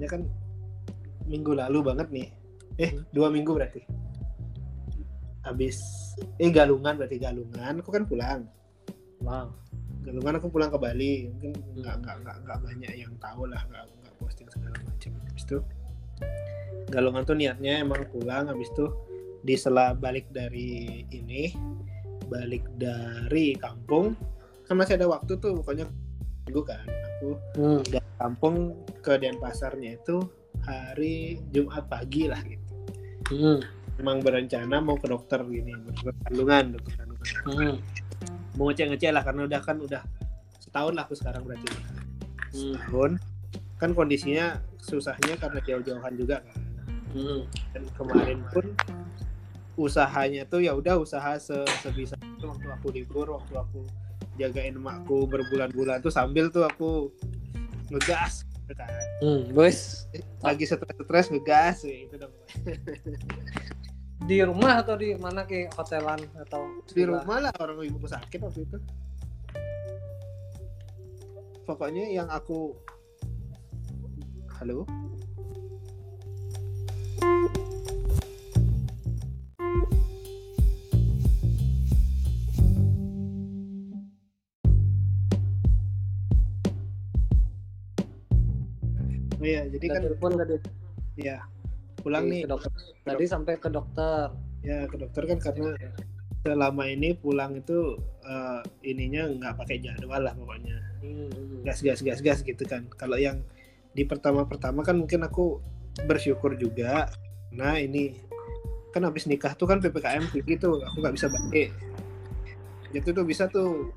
ceritanya kan minggu lalu banget nih. Eh Hmm. dua minggu berarti. Habis eh galungan berarti galungan aku kan pulang? Wow. galungan aku pulang ke Bali. Mungkin nggak nggak nggak nggak banyak yang tahu lah nggak nggak posting segala macam. Habis itu galungan tuh niatnya emang pulang. Habis itu di sela balik dari ini balik dari kampung kan masih ada waktu tuh pokoknya minggu kan aku Hmm. dari kampung ke Denpasarnya itu hari Jumat pagi lah gitu Hmm. emang berencana mau ke dokter gini dokter kandungan dokter kandungan Hmm. mau ngecek ngecek lah karena udah kan udah setahun lah aku sekarang berarti Hmm. setahun kan kondisinya susahnya karena jauh-jauhan juga kan Hmm. dan kemarin pun usahanya tuh ya udah usaha se sebisa itu waktu aku libur waktu aku jagain emakku berbulan-bulan tuh sambil tuh aku ngegas. Gitu kan Hmm. Boys, lagi stres-stres ngegas ya, itu dong. Di rumah atau di mana ke hotelan atau di rumah lah orang ibuku sakit waktu itu. Pokoknya yang aku halo iya, jadi kan telepon tadi ya pulang nih ke dokter. Tadi sampai ke dokter. ya ke dokter kan karena selama ini pulang itu eh, ininya nggak pakai jadwal lah pokoknya Hmm. gas gas gas gas gitu kan kalau yang di pertama pertama kan mungkin aku bersyukur juga nah ini kan habis nikah tuh kan ppkm tuh aku nggak bisa balik itu tuh bisa tuh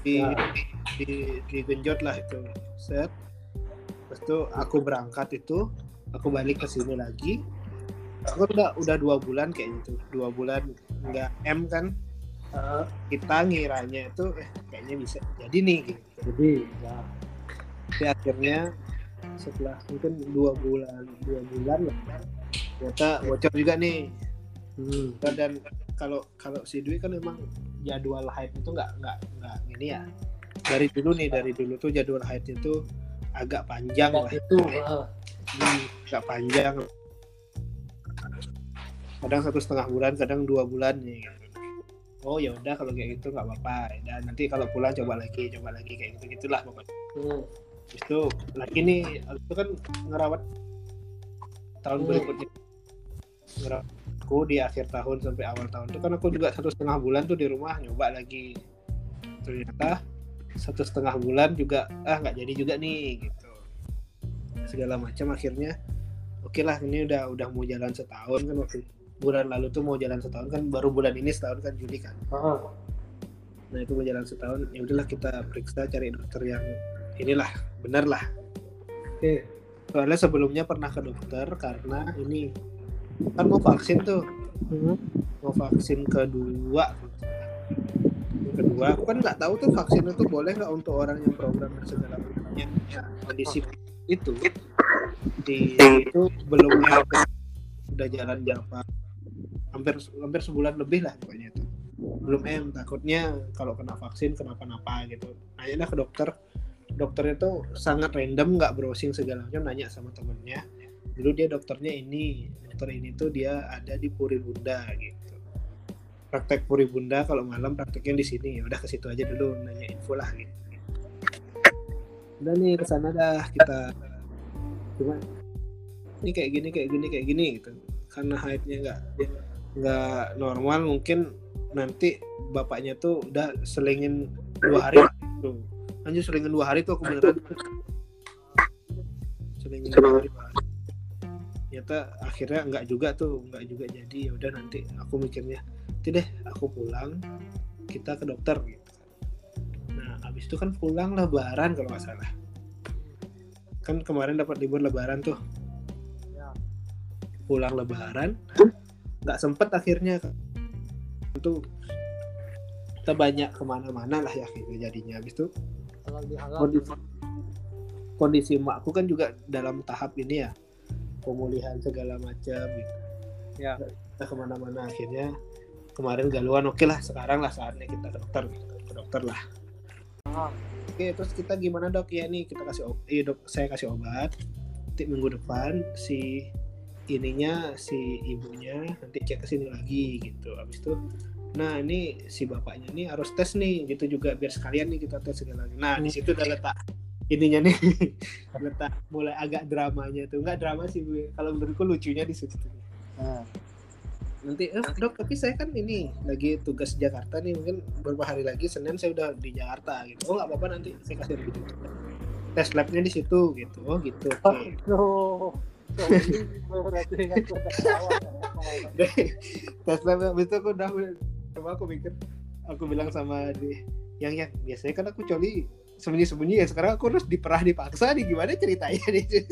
di, Ya. di digenjot lah itu set terus tuh aku berangkat itu aku balik ke sini lagi aku udah udah dua bulan kayak gitu dua bulan nggak m kan Ah, kita ngiranya itu eh, kayaknya bisa jadi nih gitu. jadi ya. tapi akhirnya setelah mungkin dua bulan dua bulan lah ternyata bocor juga nih Hmm. dan kalau kalau si Dwi kan memang jadwal haid itu nggak nggak nggak gini ya dari dulu nih dari dulu tuh jadwal haid itu agak panjang lah. itu ah, Hmm, agak panjang. Kadang satu setengah bulan kadang dua bulan nih gitu. oh ya udah kalau kayak gitu nggak apa-apa. Dan nanti kalau pulang coba lagi coba lagi kayak gitu gitulah pokoknya. Hmm. Habis itu lagi nih itu kan ngerawat tahun Hmm. berikutnya. Ngerawat aku di akhir tahun sampai awal tahun. Itu kan aku juga satu setengah bulan tuh di rumah nyoba lagi. Ternyata satu setengah bulan juga ah nggak jadi juga nih gitu. Segala macam akhirnya oke lah ini udah udah mau jalan setahun kan waktu bulan lalu tuh mau jalan setahun kan baru bulan ini setahun kan Juli kan. Ah, nah itu mau jalan setahun ya udahlah kita periksa cari dokter yang inilah bener lah. Oke. Soalnya sebelumnya pernah ke dokter karena ini kan mau vaksin tuh. Hmm. mau vaksin kedua kedua aku kan nggak tahu tuh vaksin itu boleh nggak untuk orang yang program segala macamnya. Ya, kondisi itu di itu belum M, udah jalan berapa hampir hampir sebulan lebih lah pokoknya itu. Belum M takutnya kalau kena vaksin kenapa-napa gitu. Nanya ke dokter. Dokternya tuh sangat random nggak browsing segala macam nanya sama temennya. Dulu dia dokternya ini dokter ini tuh dia ada di Puri Bunda gitu praktek Puri Bunda kalau malam prakteknya di sini. Ya udah ke situ aja dulu nanya info lah gitu. Udah nih ke sana dah kita cuma ini kayak gini kayak gini kayak gini gitu. Karena haidnya nggak nggak normal mungkin nanti bapaknya tuh udah selingin dua hari. Tuh anjir selingin dua hari tuh aku beneran. Selingin dua hari. Ternyata akhirnya nggak juga tuh nggak juga jadi. Ya udah nanti aku mikirnya nanti deh aku pulang kita ke dokter gitu nah habis itu kan pulang lebaran kalau nggak salah. Kan kemarin dapat libur lebaran tuh. Ya. pulang lebaran nggak sempet akhirnya itu kita banyak ke mana-mana lah ya akhirnya jadinya. Habis itu kondisi kondisi emakku kan juga dalam tahap ini ya pemulihan segala macam gitu. Ya. kita ke mana-mana akhirnya kemarin galuan oke lah sekarang lah saatnya kita dokter ke dokter lah. Ah, oke terus kita gimana dok? Ya nih kita kasih obat dok saya kasih obat nanti minggu depan si ininya si ibunya nanti cek ke sini lagi gitu. Habis itu nah ini si bapaknya nih harus tes nih gitu juga biar sekalian nih kita tes segala nah di situ udah letak ininya nih letak mulai agak dramanya tuh. Nggak drama sih Bu. kalau menurutku lucunya di situ. Nah, nanti eh, dok tapi saya kan ini lagi tugas Jakarta nih mungkin beberapa hari lagi Senin saya udah di Jakarta gitu. Oh nggak apa-apa nanti saya kasih dulu tes labnya di situ gitu. Oh gitu yang gua tak tahu. Deh, tes lab habis itu aku udah coba aku mikir aku bilang sama di yang yang biasanya kan aku coli sembunyi-sembunyi ya sekarang aku harus diperah dipaksa nih gimana ceritanya nih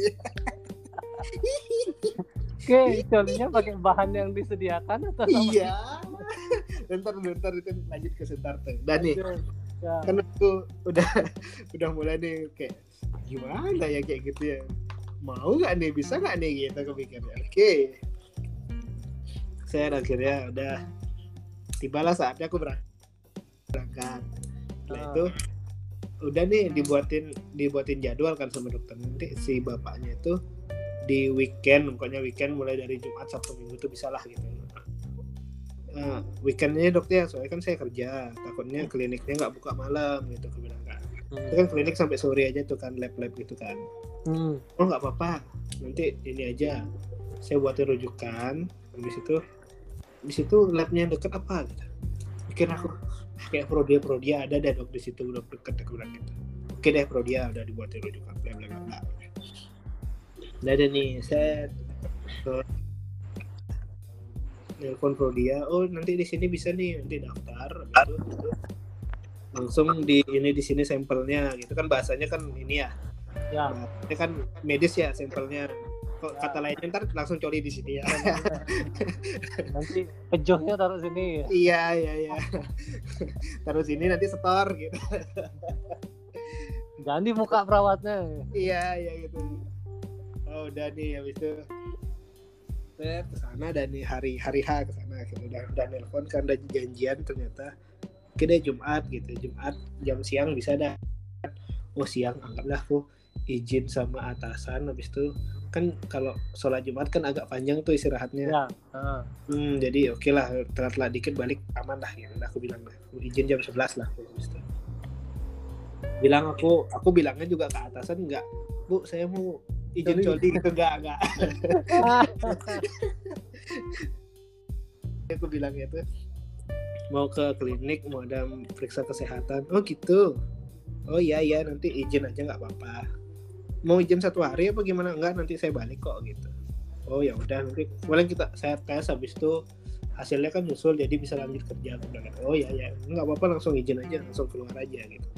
Oke, colinya pakai bahan yang disediakan atau sama? iya. Bentar bentar itu lanjut ke sebentar tuh dan nih. Ya. kan aku udah udah mulai nih kayak gimana ya kayak gitu ya. Mau nggak nih? Bisa nggak nih gitu kepikirnya oke. Saya akhirnya udah tibalah saatnya aku berang- berangkat. Setelah Ah. itu udah nih dibuatin dibuatin jadwal kan sama dokter. Nanti si bapaknya itu di weekend pokoknya weekend mulai dari Jumat Sabtu Minggu tuh bisa lah gitu. Nah, weekendnya dokter soalnya kan saya kerja takutnya kliniknya nggak buka malam gitu aku bilang kan. Itu kan klinik sampai sore aja tuh kan lab lab gitu kan. Hmm. oh nggak apa-apa nanti ini aja. Saya buatin rujukan habis itu di situ labnya yang deket apa gitu. Pikir aku "Ah, kayak prodia prodia ada deh dok di situ udah deket aku bilang gitu. Oke deh prodia udah dibuatin rujukan. Bla bla bla udah ada nih saya telepon prodia oh nanti di sini bisa nih nanti daftar habis itu langsung di ini di sini sampelnya gitu. Kan bahasanya kan ini ya. Ya. ini kan medis ya sampelnya. Kok kata lainnya ntar langsung coli di sini ya. Nanti pejohnya taruh sini. iya iya iya. Terus ini nanti setor gitu. Jangan di muka perawatnya. iya iya gitu oh udah nih habis itu saya ke sana dan hari hari H ke sana akhirnya udah udah nelpon kan udah janjian ternyata oke deh Jumat gitu Jumat jam siang bisa dah oh siang anggaplah aku izin sama atasan habis itu kan kalau sholat Jumat kan agak panjang tuh istirahatnya Ya. Ah. Hmm, jadi oke lah telat-telat dikit balik aman lah gitu. Udah aku bilang lah, aku izin jam 11 lah aku habis itu. Bilang aku, aku bilangnya juga ke atasan enggak, Bu, saya mau izin Coli. gitu enggak, enggak. aku bilang gitu. Mau ke klinik, mau ada periksa kesehatan. Oh gitu. Oh iya iya nanti izin aja nggak apa-apa. Mau izin satu hari apa gimana? Enggak, nanti saya balik kok gitu oh ya udah nanti boleh kita saya tes habis itu hasilnya kan nyusul jadi bisa lanjut kerja oh ya ya nggak apa-apa langsung izin aja langsung keluar aja gitu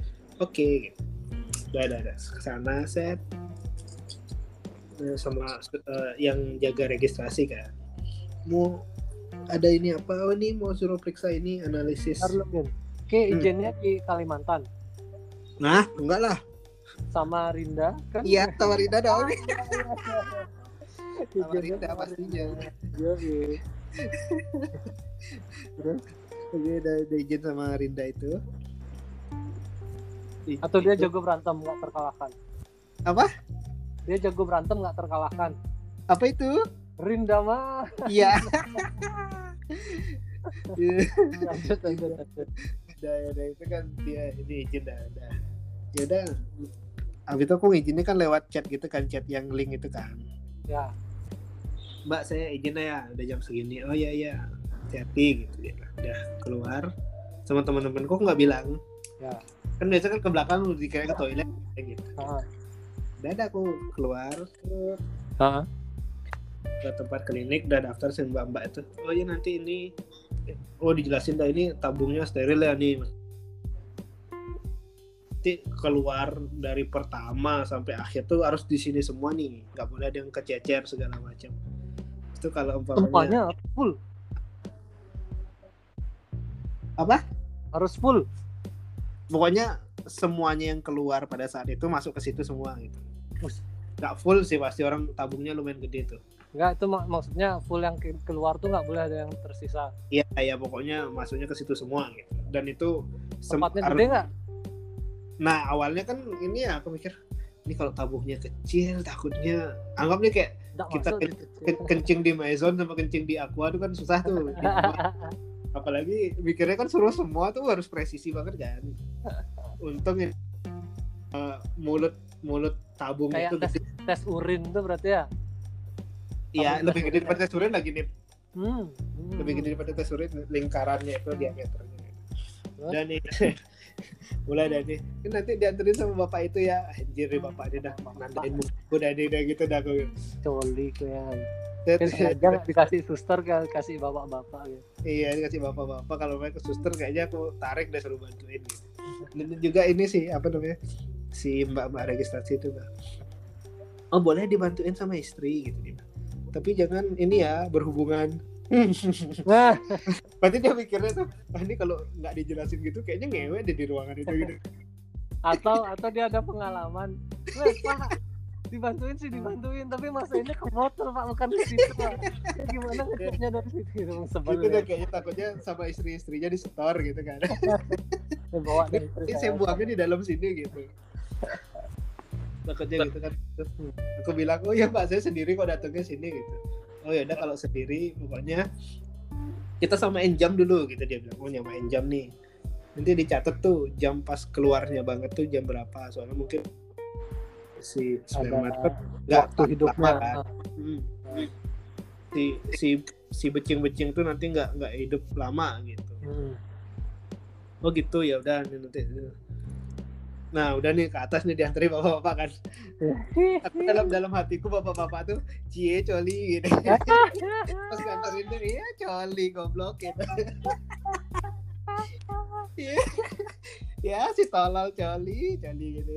oke gitu udah udah udah ke sana set sama eh, yang jaga registrasi kan mau ada ini apa oh ini mau suruh periksa ini analisis. Oke, Hmm. izinnya di Kalimantan nah enggak lah sama Rinda kan? iya tawarida dong Izinnya tawarida sama pastinya Rinda. Yoi. terus oke udah, udah izin sama Rinda itu Atau dia jago berantem nggak terkalahkan? Apa? Dia jago berantem nggak terkalahkan. apa itu Rinda mah. iya lanjut lanjut lanjut. udah udah itu kan dia ini izin dah udah ya udah Abis itu aku izinnya kan lewat chat gitu kan chat yang link itu kan Ya. Mbak saya izin ya udah jam segini oh iya iya hati gitu ya udah keluar sama teman-temanku nggak bilang Ya. kan biasa kan ke belakang lu dikira ke toilet gitu Ah. Ada aku keluar ke, Ah. ke tempat klinik udah daftar sama mbak mbak itu oh iya nanti ini oh dijelasin dah ini tabungnya steril ya nih nanti keluar dari pertama sampai akhir tuh harus di sini semua nih nggak boleh ada yang kececer segala macam itu kalau umpamanya Semuanya full. apa Harus full. pokoknya semuanya yang keluar pada saat itu masuk ke situ semua gitu. Nggak full sih pasti orang tabungnya lumayan gede tuh Enggak, itu mak- maksudnya full yang ke- keluar tuh nggak boleh ada yang tersisa. Iya, ya pokoknya masuknya ke situ semua gitu. Dan itu Tempatnya gede nggak? Nah, awalnya kan ini ya aku mikir ini kalau tabungnya kecil takutnya anggap nih kayak Nggak kita masuk gitu. ken- kencing di Maison sama kencing di Aqua itu kan susah tuh apalagi mikirnya kan suruh semua tuh harus presisi banget kan untung ini eh, mulut mulut tabung Kayak itu tes, gede. tes urin tuh berarti ya? Iya, lebih gede daripada tes urin lagi nih hmm. hmm. lebih gede daripada tes urin lingkarannya itu diameternya. Terus? dan nih mulai dari ini. Nanti dianterin sama bapak itu ya. Anjir nih bapak dia dah nandain udah dia udah gitu dah aku. Coli kan nggak dikasih suster kan kasih bapak-bapak gitu. Iya dikasih bapak-bapak. Kalau mereka suster kayaknya aku tarik deh suruh bantuin gitu. dan juga ini sih apa namanya si mbak-mbak registrasi itu mbak oh boleh dibantuin sama istri gitu dia tapi jangan ini ya berhubungan nah Berarti dia mikirnya tuh, ah ini kalau nggak dijelasin gitu kayaknya ngewe deh di ruangan itu gitu. atau atau dia ada pengalaman Wes pak dibantuin sih dibantuin tapi masanya ke motor pak bukan ke situ pak ya, gimana ngeceknya dari situ gitu sebel Gitu ya. deh kayaknya takutnya sama istri-istrinya di store gitu kan. Bawa Ini saya. buangnya di dalam sini gitu. Takutnya gitu kan. Aku bilang, oh ya pak saya sendiri kok datangnya sini gitu. Oh ya udah kalau sendiri pokoknya kita samain jam dulu gitu dia bilang, oh nyamain jam nih. Nanti dicatat tuh jam pas keluarnya banget tuh jam berapa soalnya mungkin si kan nggak waktu hidupnya kan. Hmm. si si si becing-becing tuh nanti nggak nggak hidup lama gitu Hmm. oh gitu ya udah nanti nah udah nih ke atas nih dianterin bapak-bapak kan. Aku dalam dalam hatiku bapak-bapak tuh cie coli gitu. Pas nganterin tuh iya coli goblok gitu. Iya. ya si tolol coli coli gitu.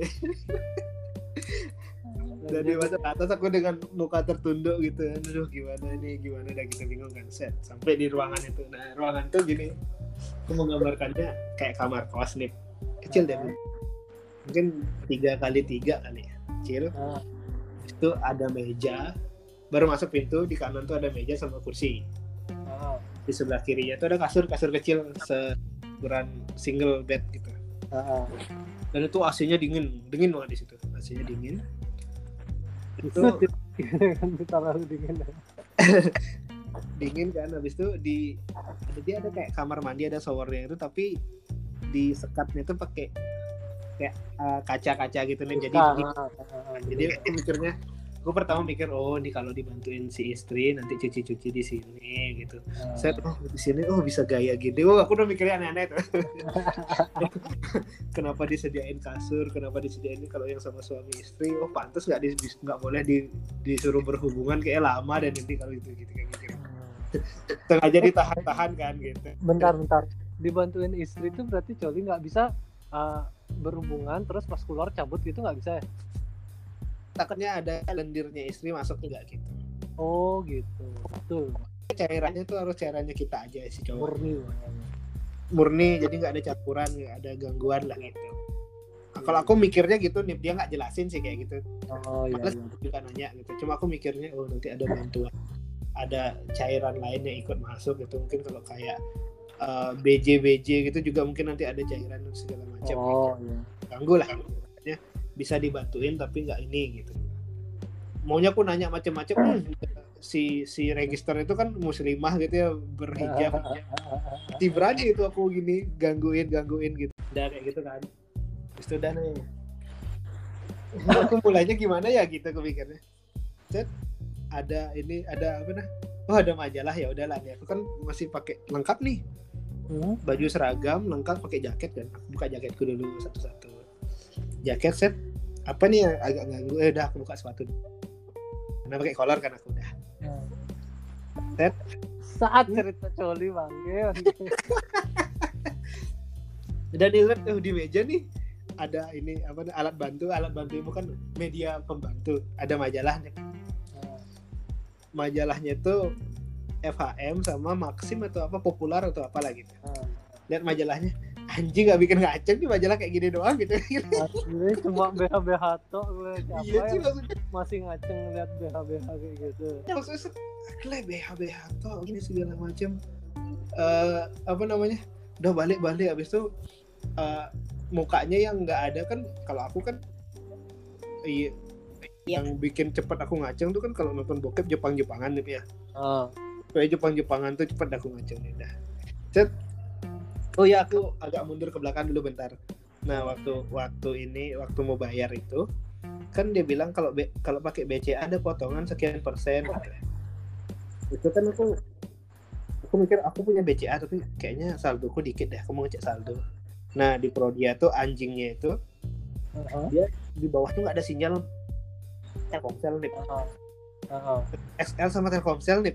Dari masuk ke atas aku dengan muka tertunduk gitu. Aduh gimana nih gimana dah kita bingung kan. Set sampai di ruangan itu. Nah ruangan tuh gini. Aku menggambarkannya kayak kamar kos nih. Kecil deh mungkin tiga kali tiga kali ya kecil. Ah, itu ada meja baru masuk pintu di kanan tuh ada meja sama kursi. Ah, di sebelah kirinya tuh ada kasur kasur kecil seukuran single bed gitu. Ah. dan itu AC-nya dingin dingin banget di situ. AC-nya dingin. Itu kan terlalu dingin dingin kan habis itu di ada dia ada kayak kamar mandi ada showernya itu tapi di sekatnya itu pakai kayak uh, kaca-kaca gitu nih jadi Ah, dingin. ah, ah, ah. jadi aku mikirnya aku pertama mikir oh ini kalau dibantuin si istri nanti cuci-cuci di sini gitu. Ah. saya oh di sini oh bisa gaya gini. Oh aku udah mikirnya aneh-aneh tuh. Kenapa disediain kasur? Kenapa disediain kalau yang sama suami istri? Oh pantas nggak di nggak boleh di, disuruh berhubungan kayak lama dan ini kalau itu gitu kayak gitu. Sengaja ditahan-tahan kan gitu. Bentar bentar. Dibantuin istri tuh berarti coli nggak bisa uh, berhubungan terus pas keluar cabut gitu nggak bisa ya? Takutnya ada lendirnya istri masuk nggak gitu. Oh gitu. Betul. Cairannya tuh harus cairannya kita aja si cowok murni murni jadi nggak ada campuran nggak ada gangguan lah gitu. Nah, kalau aku mikirnya gitu nih dia nggak jelasin sih kayak gitu. Oh iya, Males iya. juga nanya gitu. Cuma aku mikirnya oh nanti ada bantuan ada cairan lain yang ikut masuk gitu. Mungkin kalau kayak eh, BJ BJ gitu juga mungkin nanti ada cairan dan segala macam oh iya. Ganggu lah Makanya bisa dibantuin tapi nggak ini gitu. Maunya aku nanya macam-macam hmm, si si register itu kan muslimah gitu ya berhijab. Si berani itu aku gini gangguin gangguin gitu. Udah kayak gitu kan. Terus udah nih. Aku mulainya gimana ya gitu aku pikirnya Set, ada ini ada apa nah? Oh ada majalah ya udahlah nih. Aku kan masih pakai lengkap nih Hmm, baju seragam lengkap pakai jaket kan aku buka jaketku dulu satu-satu. Jaket set. Apa nih yang agak ganggu? Eh udah aku buka sepatu. Dulu. karena pakai kolor kan aku udah. Ted. saat cerita coli bang. Dan dilihat oh, di meja nih ada ini apa alat bantu. Alat bantu itu kan media pembantu. Ada majalahnya. Majalahnya itu FHM sama Maxim atau apa populer atau apalah gitu. Lihat majalahnya. Anjing nggak bikin ngaceng nih majalah kayak gini doang gitu. Asli cuma BH BH tok siapa iya sih maksudnya. masih ngaceng lihat BH BH kayak gitu? Ya, maksudnya "Gila, BH BH toh ini segala macam eh apa namanya? Udah balik balik abis itu eh, mukanya yang nggak ada kan kalau aku kan iya yang bikin cepat aku ngaceng tuh kan kalau nonton bokep Jepang-Jepangan nih ya. Ah. Kayak Jepang-Jepangan tuh cepat aku ngaceng nih dah Set. oh ya aku agak mundur ke belakang dulu bentar nah waktu waktu ini waktu mau bayar itu kan dia bilang kalau kalau pakai BCA ada potongan sekian persen itu kan aku aku mikir aku punya BCA tapi kayaknya saldoku dikit deh aku mau ngecek saldo nah di Prodia tuh anjingnya itu Ah. di bawah tuh nggak ada sinyal Telkomsel nih Ah. Ah. XL sama Telkomsel nih.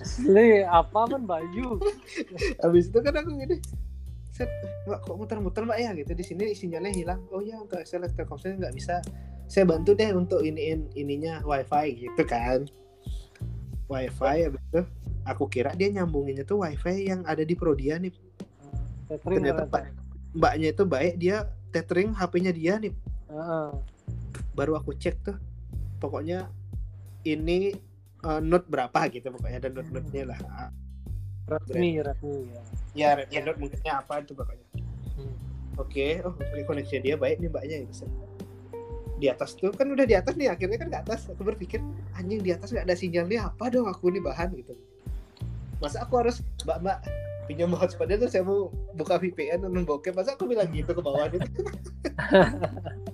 Asli, apa man Bayu? habis itu kan aku gini set mbak kok muter-muter mbak ya? Gitu di sini sinyalnya hilang. Oh ya untuk XL Telkomsel nggak bisa. Saya bantu deh untuk iniin ininya wifi gitu kan. Wifi habis itu aku kira dia nyambunginnya tuh wifi yang ada di Prodia nih. Catering ternyata mbak, mbaknya itu baik dia tethering HP-nya dia nih. Ah. baru aku cek tuh pokoknya ini eh, note berapa gitu pokoknya ada note notenya lah. Resmi, resmi ya. ya Redmi note mungkinnya apa itu pokoknya. Hmm. oke oh ini koneksi dia baik nih mbaknya gitu Set. di atas tuh kan udah di atas nih akhirnya kan ke atas. Aku berpikir anjing di atas nggak ada sinyalnya apa dong aku nih bahan? Gitu. Masa aku harus mbak mbak pinjam hotspotnya tuh saya mau buka VPN nonton bokep masa aku bilang gitu ke bawah gitu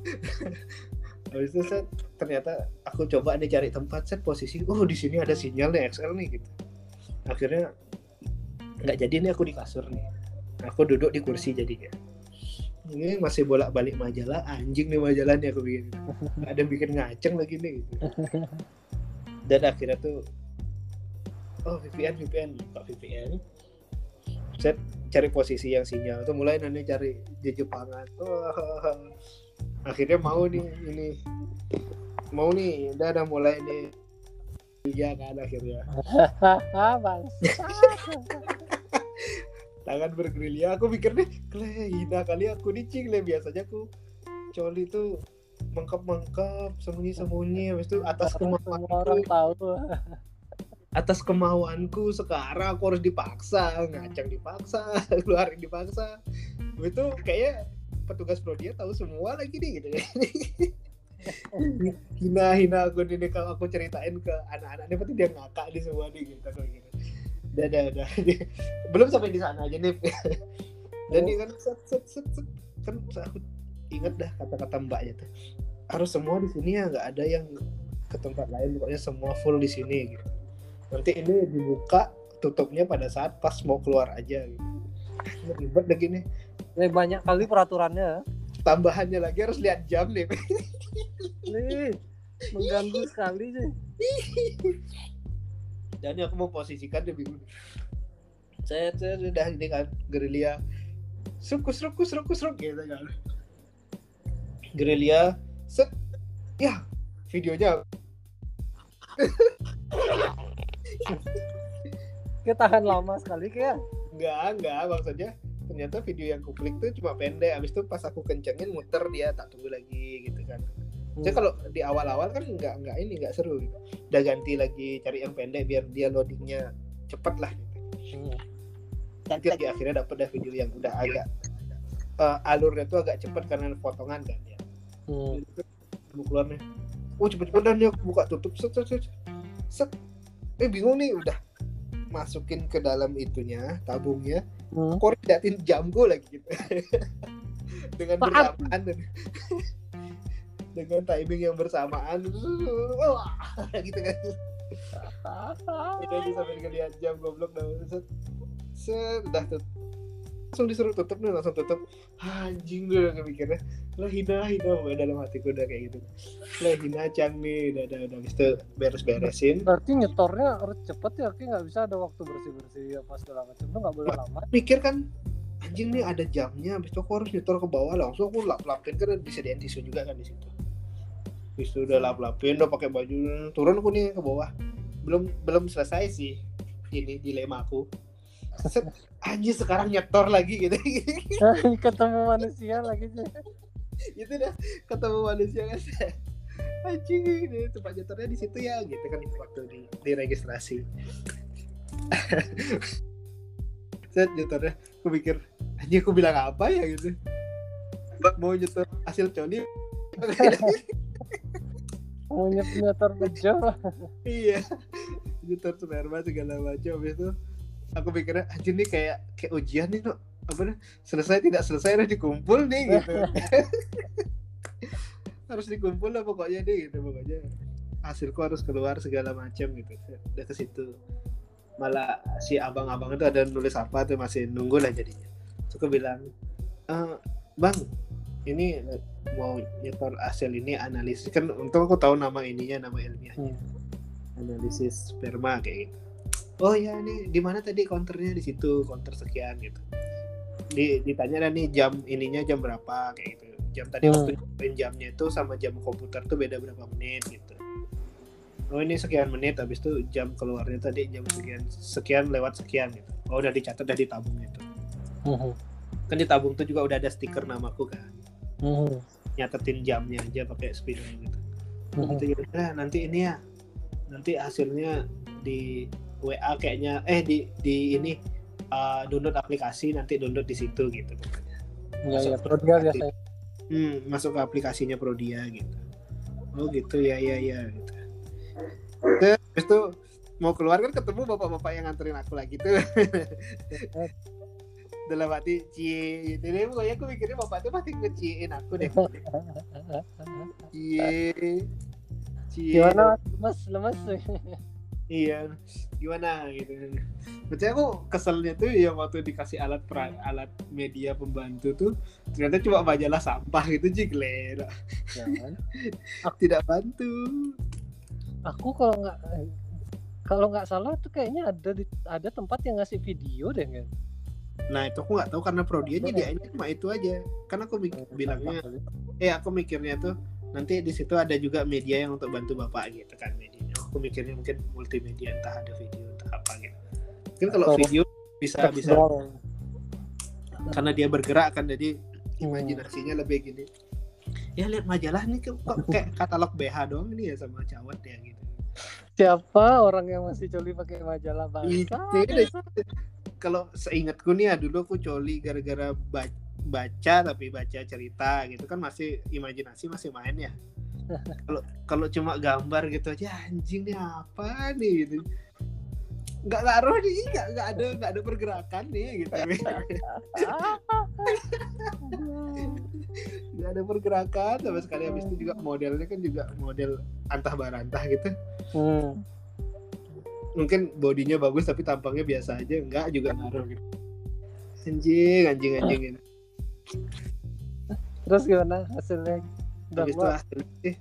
Habis itu set, ternyata aku coba nih cari tempat set posisi oh di sini ada sinyal nih XL nih gitu. Akhirnya nggak jadi nih aku di kasur nih. Aku duduk di kursi jadinya. Ini masih bolak balik majalah anjing nih majalahnya aku bikin. Ada bikin ngaceng lagi nih gitu. dan akhirnya tuh oh VPN VPN buka VPN set cari posisi yang sinyal tuh mulai nanti cari di Jepangan oh, akhirnya mau nih ini. Mau nih udah udah mulai nih. Iya kan akhirnya. Tangan bergerilya aku pikir nih kle hina kali aku nih cing. Le biasanya aku coli tuh mengkap mengkap sembunyi sembunyi habis itu atas Semua orang tahu. atas kemauanku sekarang aku harus dipaksa ngacang dipaksa keluarin dipaksa. Itu kayak petugas prodia tahu semua lagi nih gitu hina hina aku nih kalau aku ceritain ke anak-anaknya pasti dia ngakak di semua nih gitu aku gitu. Udah udah belum sampai di sana aja nih dan ini kan set, set, set, set. kan aku inget dah kata-kata mbaknya tuh. Harus semua di sini ya nggak ada yang ke tempat lain pokoknya semua full di sini gitu. Nanti ini dibuka tutupnya pada saat pas mau keluar aja gitu. Ribet gini Eh, banyak kali peraturannya. tambahannya lagi harus lihat jam nih Nih, mengganggu sekali sih. dan ini aku mau posisikan dia bingung saya saya sudah ini kan gerilya seruk seruk seruk seruk gitu kan gerilya set ya videonya Kita tahan lama sekali kayak. enggak enggak maksudnya ternyata video yang aku klik tuh cuma pendek habis itu pas aku kencengin muter dia tak tunggu lagi gitu kan Saya kalau di awal-awal kan nggak nggak ini nggak seru gitu. Udah ganti lagi cari yang pendek biar dia loadingnya cepet lah gitu. Hmm. Dan di akhirnya dapet dah video yang udah agak eh, alurnya tuh agak cepet karena potongan kan ya. Hmm. Mau keluar nih. Oh cepet-cepet dan dia buka tutup set set set. set. Eh bingung nih udah masukin ke dalam itunya tabungnya Hmm. kok liatin jamku lagi gitu dengan Paham. bersamaan dan dengan timing yang bersamaan wah gitu kan itu aja sampai ngeliat jam goblok dah set set udah tuh langsung disuruh tutup nih langsung tutup. Anjing gue udah mikirnya lah hina hina pokoknya dalam hatiku udah kayak gitu. Lah hina cang nih udah udah udah. Itu beres beresin Berarti nyetornya harus cepet ya, Ki nggak bisa ada waktu bersih bersih apa segala macam. Itu nggak boleh lama. mikir kan anjing nih ada jamnya. Habis itu aku harus nyetor ke bawah. Langsung aku lap lapin kan disediain tisu juga kan di situ. Habis itu udah lap lapin udah pakai baju. Turun aku nih ke bawah. Belum belum selesai sih ini dilema aku Set, anjing sekarang nyetor lagi gitu. Ketemu manusia lagi sih. itu dah ketemu manusia kan. Anjing ini tempat nyetornya di situ ya gitu kan waktu di, di registrasi. Set nyetornya. Aku pikir anjing aku bilang apa ya? gitu. Mau nyetor hasil coli punya penyetor bejo. Iya. Nyetor sperma segala macam itu aku pikirnya anjir nih kayak kayak ujian nih tuh apa nih? Selesai tidak selesai harus dikumpul nih gitu. Harus dikumpul lah pokoknya nih gitu. Pokoknya hasilku harus keluar segala macam gitu. Udah ke situ. Malah si abang-abang itu ada nulis apa tuh masih nunggu lah jadinya. Suka bilang "Eh, bang ini mau nyetor hasil ini analisis. Kan untung aku tahu nama ininya nama ilmiahnya. Analisis sperma kayak gitu oh ya ini di mana tadi counternya di situ counter sekian gitu. Di ditanya dan nih jam ininya jam berapa kayak gitu. Jam tadi Hmm. waktu jamnya itu sama jam komputer tuh beda berapa menit gitu. Oh ini sekian menit habis itu jam keluarnya tadi jam sekian sekian lewat sekian gitu. Oh udah dicatat udah ditabung itu kan ditabung tuh juga udah ada stiker namaku kan. Nyatetin jamnya aja pakai spidol gitu. Gitu ya udah, nanti ini ya. Nanti hasilnya di WA kayaknya eh di di ini uh, download aplikasi nanti download di situ gitu. Pokoknya. ya ya perlu dia biasanya. Hmm, masuk ke aplikasinya Prodia gitu. Oh gitu ya ya ya gitu. Terus tuh mau keluar kan ketemu bapak-bapak yang nganterin aku lagi tuh. Dalam hati cie. Gitu deh pokoknya aku mikirnya bapak tuh pasti ngeciein aku deh. Cie cie. Gimana lemas lemas iya. Gimana gitu. Berarti aku keselnya tuh yang waktu dikasih alat pra, alat media pembantu tuh ternyata cuma majalah sampah gitu jigler Jangan. tidak bantu. Aku kalau nggak kalau nggak salah tuh kayaknya ada di, ada tempat yang ngasih video deh kan nah itu aku nggak tahu karena Prodi aja dia ini cuma itu aja. Karena aku mik- bilangnya eh aku mikirnya tuh nanti di situ ada juga media yang untuk bantu bapak gitu kan medianya aku mikirnya mungkin multimedia entah ada video entah apa gitu. Mungkin kalau Atau- video bisa bisa. karena dia bergerak kan jadi imajinasinya lebih gini. Ya lihat majalah nih kok kayak katalog BH doang ini ya sama cawat ya gitu. Siapa orang yang masih coli pakai majalah Itu bangsa? deh. kalau seingatku nih ya dulu aku coli gara-gara ba- baca tapi baca cerita gitu. Kan masih imajinasi masih main ya kalau kalau cuma gambar gitu aja anjing nih apa nih? Gitu. Nggak ngaruh nih nggak nggak ada nggak ada pergerakan nih gitu. Nggak ada pergerakan sama sekali. Habis itu juga modelnya kan juga model antah barantah gitu. Hmm. mungkin bodinya bagus tapi tampangnya biasa aja enggak juga ngaruh gitu. Anjing anjing anjing gitu. terus gimana hasilnya habis itu hasilnya sih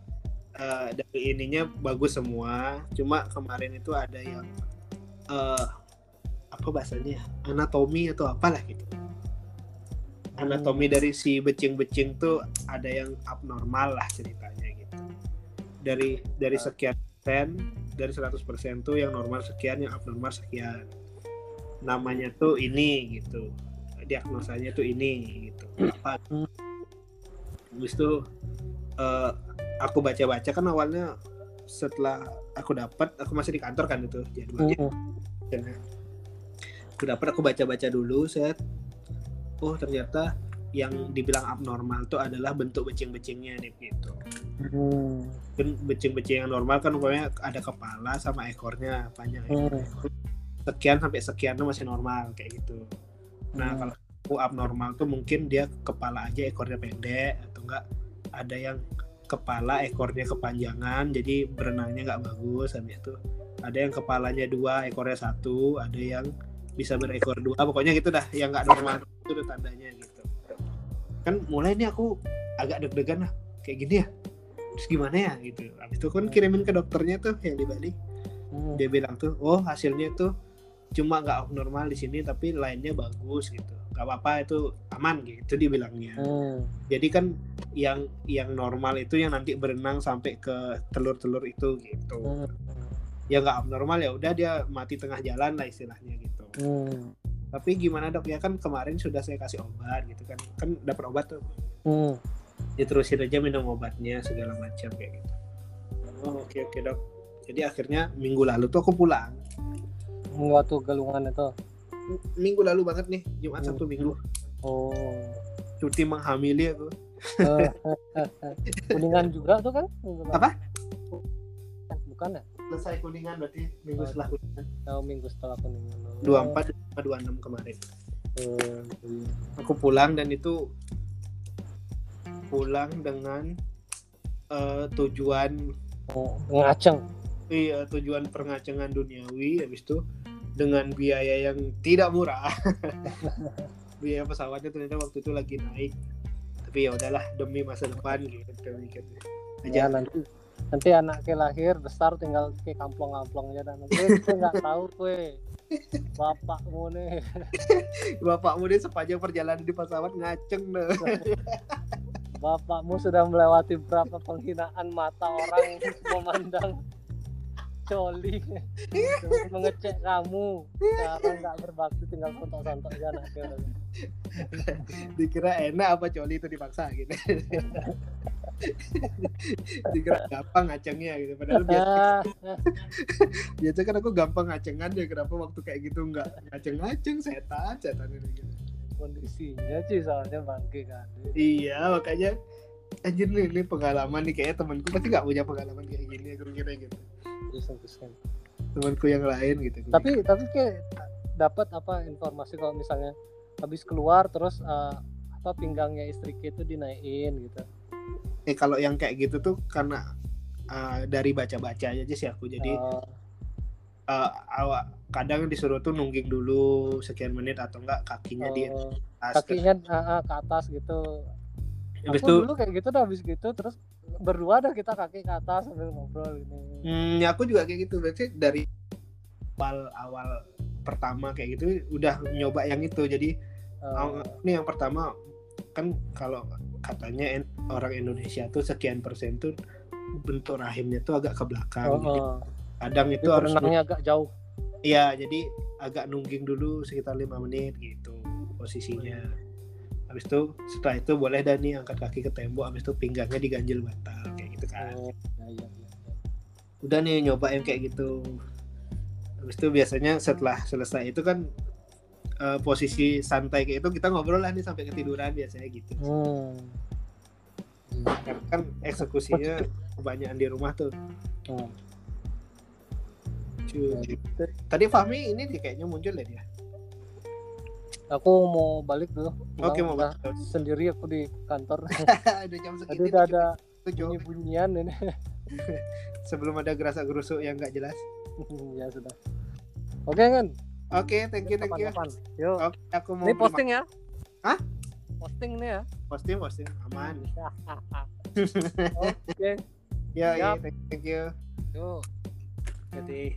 eh, dari ininya bagus semua. Cuma kemarin itu ada yang eh, apa bahasanya anatomi atau apalah gitu. Anatomi dari si becing-becing tuh ada yang abnormal lah ceritanya gitu. Dari dari sekian persen dari 100% tuh yang normal sekian yang abnormal sekian. Namanya tuh ini gitu. Diagnosanya tuh ini gitu. Apa habis itu eh, aku baca-baca kan awalnya setelah aku dapat aku masih di kantor kan itu jadwalnya Hmm. aku dapat aku baca-baca dulu set oh ternyata yang dibilang abnormal tuh adalah bentuk becing-becingnya nih gitu Hmm. kan becing-becing yang normal kan pokoknya ada kepala sama ekornya panjang Hmm. sekian sampai sekian tuh masih normal kayak gitu nah Hmm. kalau aku abnormal tuh mungkin dia kepala aja ekornya pendek atau enggak ada yang kepala ekornya kepanjangan jadi berenangnya nggak bagus habis itu. Ada yang kepalanya dua ekornya satu ada yang bisa berekor dua pokoknya gitu dah yang nggak normal itu udah tandanya gitu. Kan mulai nih aku agak deg-degan lah kayak gini ya terus gimana ya gitu. Habis itu kan kirimin ke dokternya tuh yang di Bali. Hmm. dia bilang tuh oh hasilnya tuh cuma nggak abnormal di sini tapi lainnya bagus gitu nggak apa-apa itu aman gitu dia bilangnya Hmm. jadi kan yang yang normal itu yang nanti berenang sampai ke telur-telur itu gitu. Hmm. yang nggak abnormal ya udah dia mati tengah jalan lah istilahnya gitu. Hmm. tapi gimana dok? Ya kan kemarin sudah saya kasih obat gitu kan. Kan dapat obat tuh. Hmm. diterusin aja minum obatnya segala macam kayak gitu. Oh oke oke dok. Jadi akhirnya minggu lalu tuh aku pulang. Waktu galungan itu minggu lalu banget nih Jumat. Sabtu Minggu oh cuti menghamili aku Eh, kuningan juga tuh kan Apa? bukan ya selesai kuningan berarti minggu Oh. setelah kuningan oh, minggu setelah kuningan Oh. dua empat dua enam kemarin Oh, iya. aku pulang dan itu pulang dengan eh, tujuan oh, ngaceng iya tujuan pengacengan duniawi habis itu dengan biaya yang tidak murah. Biaya pesawatnya ternyata waktu itu lagi naik. Tapi ya udahlah demi masa depan gitu mikirnya ya aja. nanti nanti anaknya lahir besar tinggal ke kamplong-kamplongnya dan nanti gue nggak tahu kue. Bapakmu nih bapakmu dia sepanjang perjalanan di pesawat ngaceng deh bapakmu sudah melewati berapa penghinaan mata orang memandang coli mengecek kamu. Sekarang nggak berbakti tinggal sontok-sontok aja anaknya dikira enak apa coli itu dipaksa gitu. Dikira gampang ngacengnya gitu. Padahal biasa. Biasa kan aku gampang ngacengan ya kenapa waktu kayak gitu nggak ngaceng-ngaceng setan setan ini gitu. kondisinya sih soalnya bangke kan. Iya makanya anjir nih ini pengalaman nih kayaknya temanku pasti nggak punya pengalaman kayak gini aku kira gitu Pusing-pusing. temanku yang lain gitu tapi tapi kayak dapat apa informasi kalau misalnya habis keluar terus eh, apa pinggangnya istri itu dinaikin gitu. Eh kalau yang kayak gitu tuh karena uh, dari baca-baca aja sih aku. Jadi Oh, uh, awak kadang disuruh tuh nungging dulu sekian menit atau enggak kakinya di oh, atas. Kakinya ah, ke atas gitu. Habis aku itu dulu kayak gitu dah habis gitu terus berdua dah kita kaki ke atas sambil ngobrol ini hmm, ya aku juga kayak gitu. Berarti dari awal awal pertama kayak gitu udah nyoba yang itu. Jadi aw- ini yang pertama kan kalau katanya orang Indonesia tuh sekian persen tuh bentuk rahimnya tuh agak ke belakang. Oh, Jadi oh. kadang itu harus agak jauh. Iya, jadi agak nungging dulu sekitar lima menit gitu posisinya. Habis itu setelah itu boleh dah nih angkat kaki ke tembok, habis itu pinggangnya diganjel bantal kayak gitu kan. Oh, ya, ya, ya. Udah nih nyoba yang kayak gitu. Habis itu biasanya setelah selesai itu kan eh, posisi santai kayak itu kita ngobrol lah nih sampai ketiduran biasanya gitu. Hmm. Karena kan eksekusinya kebanyakan di rumah tuh. Hmm. Cu- cu. gitu. Tadi Fahmi ini kayaknya muncul ya dia. Aku mau balik dulu. Oke, Pulang, mau udah balik. sendiri aku di kantor. Ada jam segini udah ada tuh, Jo. bunyi-bunyian ini. sebelum ada gerasa gerusuk yang nggak jelas. ya sudah. Oke kan? Oke, thank you, thank you. Yuk. Oke, aku mau Ini posting ya? Hah? Posting nih ya. posting, posting, aman. Oke. Ya, Siap. thank, thank you. Yuk. Jadi